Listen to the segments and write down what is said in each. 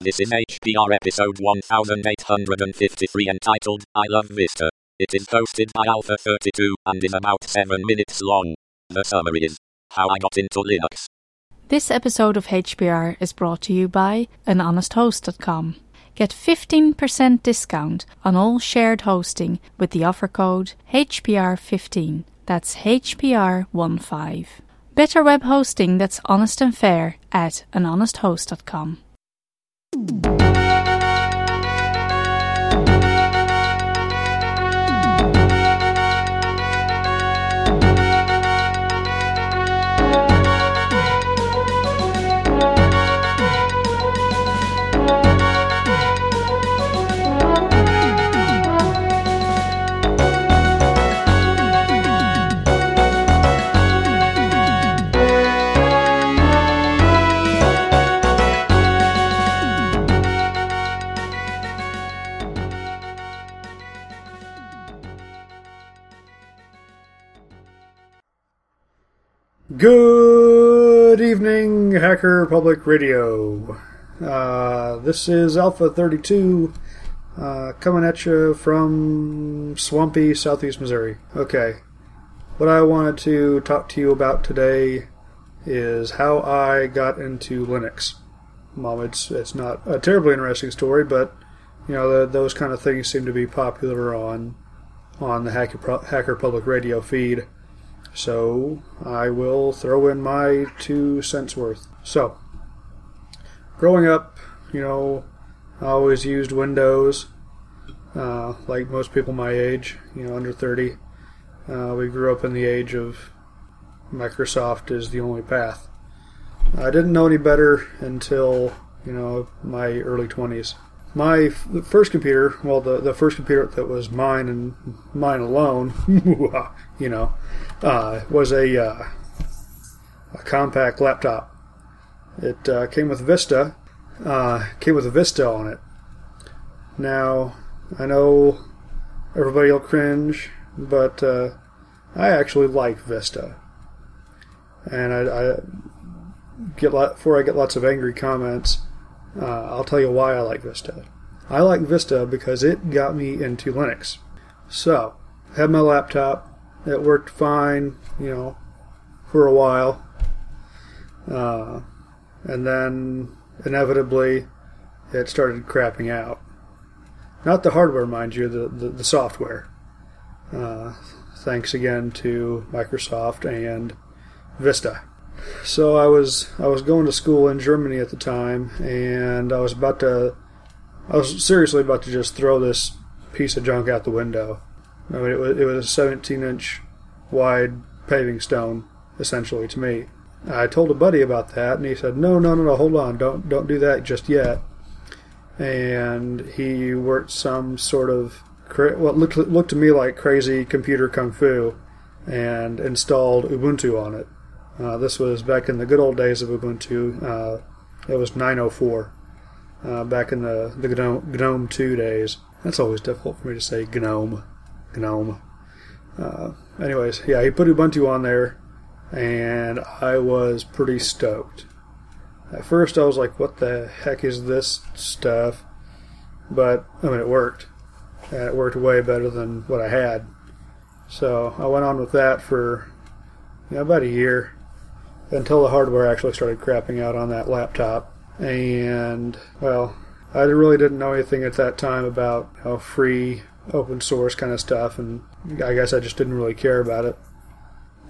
This is HPR episode 1853 entitled I Love Vista. It is hosted by Alpha 32 and is about 7 minutes long. The summary is How I Got Into Linux. This episode of HPR is brought to you by anhonesthost.com. Get 15% discount on all shared hosting with the offer code HPR15. That's HPR15. Better web hosting that's honest and fair at anhonesthost.com. Música Good evening, Hacker Public Radio. Uh, this is Alpha 32 uh, coming at you from swampy southeast Missouri. Okay, what I wanted to talk to you about today is how I got into Linux. Mom, it's it's not a terribly interesting story, but you know the, those kind of things seem to be popular on on the Hacker, Hacker Public Radio feed. So I will throw in my two cents worth. So, growing up, you know, I always used Windows, uh, like most people my age, you know, under 30. Uh, we grew up in the age of Microsoft is the only path. I didn't know any better until, you know, my early 20s. My f- first computer, well, the, the first computer that was mine and mine alone, you know, uh, was a, uh, a Compaq laptop. It uh, came with Vista, uh, came with a Vista on it. Now, I know everybody will cringe, but uh, I actually like Vista, and I, I get lot, before I get lots of angry comments. Uh, I'll tell you why I like Vista. I like Vista because it got me into Linux. So, I had my laptop, it worked fine, you know, for a while. Uh, and then inevitably it started crapping out. Not the hardware, mind you, the, the, the software. Uh, thanks again to Microsoft and Vista. So I was I was going to school in Germany at the time, and I was about to I was seriously about to just throw this piece of junk out the window. I mean, it was, it was a 17 inch wide paving stone, essentially, to me. I told a buddy about that, and he said, "No, no, no, no, hold on, don't don't do that just yet." And he worked some sort of what looked looked to me like crazy computer kung fu, and installed Ubuntu on it. Uh, this was back in the good old days of Ubuntu. Uh, it was 904, uh, back in the the GNOME, GNOME 2 days. That's always difficult for me to say GNOME, GNOME. Uh, anyways, yeah, he put Ubuntu on there, and I was pretty stoked. At first, I was like, "What the heck is this stuff?" But I mean, it worked, and it worked way better than what I had. So I went on with that for you know, about a year until the hardware actually started crapping out on that laptop. And well, I really didn't know anything at that time about you know, free open source kind of stuff, and I guess I just didn't really care about it.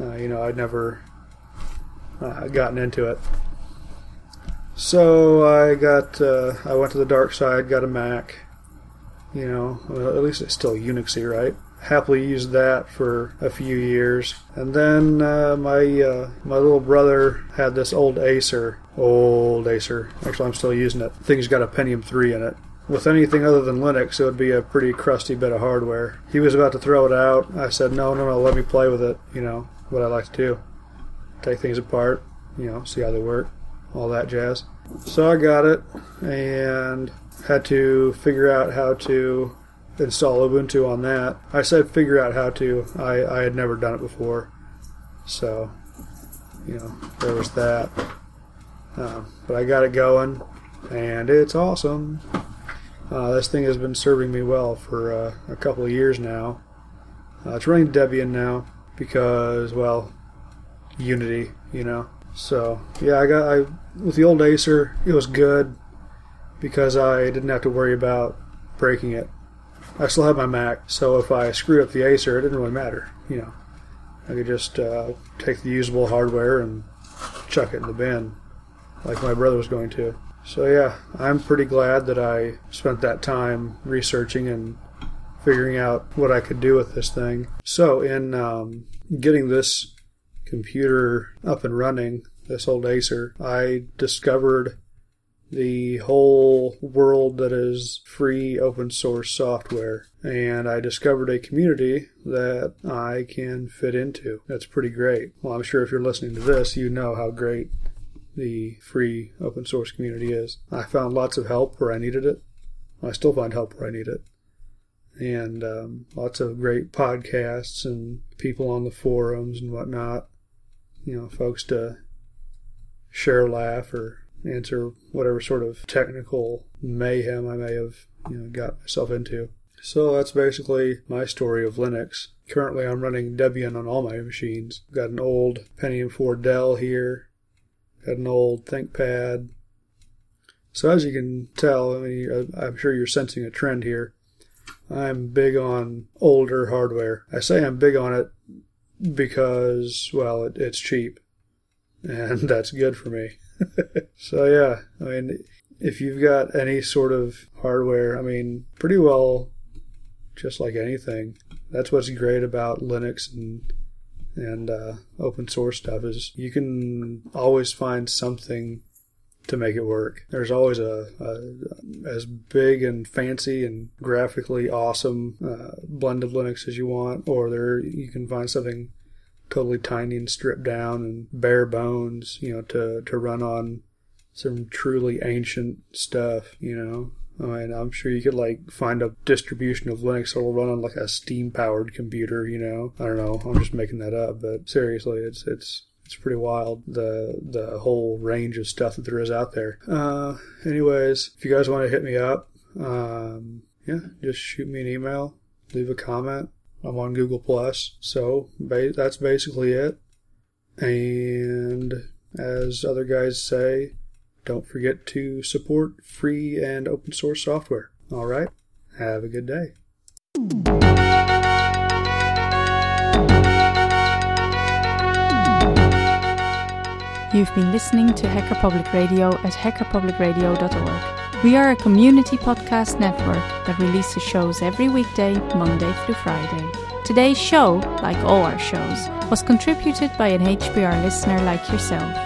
Uh, you know, I'd never uh, gotten into it. So I got, uh, I went to the dark side, got a Mac. You know, well, at least it's still Unixy, right? Happily used that for a few years, and then uh, my uh, my little brother had this old Acer, old Acer. Actually, I'm still using it. Thing's got a Pentium 3 in it with anything other than Linux, it would be a pretty crusty bit of hardware. He was about to throw it out. I said, no, no, no, let me play with it. You know, what I like to do. Take things apart, you know, see how they work, all that jazz. So I got it and had to figure out how to install Ubuntu on that. I said figure out how to. I, I had never done it before. So, you know, there was that. Um, but I got it going and it's awesome. Uh, this thing has been serving me well for uh, a couple of years now. Uh, it's running Debian now because, well, Unity, you know. So yeah, I got I with the old Acer, it was good because I didn't have to worry about breaking it. I still have my Mac, so if I screw up the Acer, it didn't really matter, you know. I could just uh, take the usable hardware and chuck it in the bin, like my brother was going to. So yeah, I'm pretty glad that I spent that time researching and figuring out what I could do with this thing. So in um, getting this computer up and running, this old Acer, I discovered the whole world that is free open source software. And I discovered a community that I can fit into. That's pretty great. Well, I'm sure if you're listening to this, you know how great the free open source community is. I found lots of help where I needed it. I still find help where I need it. And um, lots of great podcasts and people on the forums and whatnot. You know, folks to share, laugh, or answer whatever sort of technical mayhem I may have you know got myself into. So that's basically my story of Linux. Currently, I'm running Debian on all my machines. Got an old Pentium 4 Dell here. Got an old ThinkPad. So as you can tell, I mean, I'm sure you're sensing a trend here. I'm big on older hardware. I say I'm big on it because, well, it, it's cheap, and that's good for me. so yeah, I mean, if you've got any sort of hardware, I mean, pretty well, just like anything. That's what's great about Linux and and uh, open source stuff is you can always find something to make it work. There's always a, a as big and fancy and graphically awesome uh, blend of Linux as you want, or there you can find something totally tiny and stripped down and bare bones, you know, to, to run on some truly ancient stuff, you know. I mean, I'm sure you could like find a distribution of Linux that will run on like a steam powered computer, you know. I don't know. I'm just making that up, but seriously, it's it's it's pretty wild the the whole range of stuff that there is out there. Uh, anyways, if you guys want to hit me up, um, yeah, just shoot me an email, leave a comment. I'm on Google Plus, so ba- that's basically it. And as other guys say, don't forget to support free and open source software. All right, have a good day. You've been listening to Hacker Public Radio at hackerpublicradio.org. We are a community podcast network that releases shows every weekday, Monday through Friday. Today's show, like all our shows, was contributed by an HPR listener like yourself.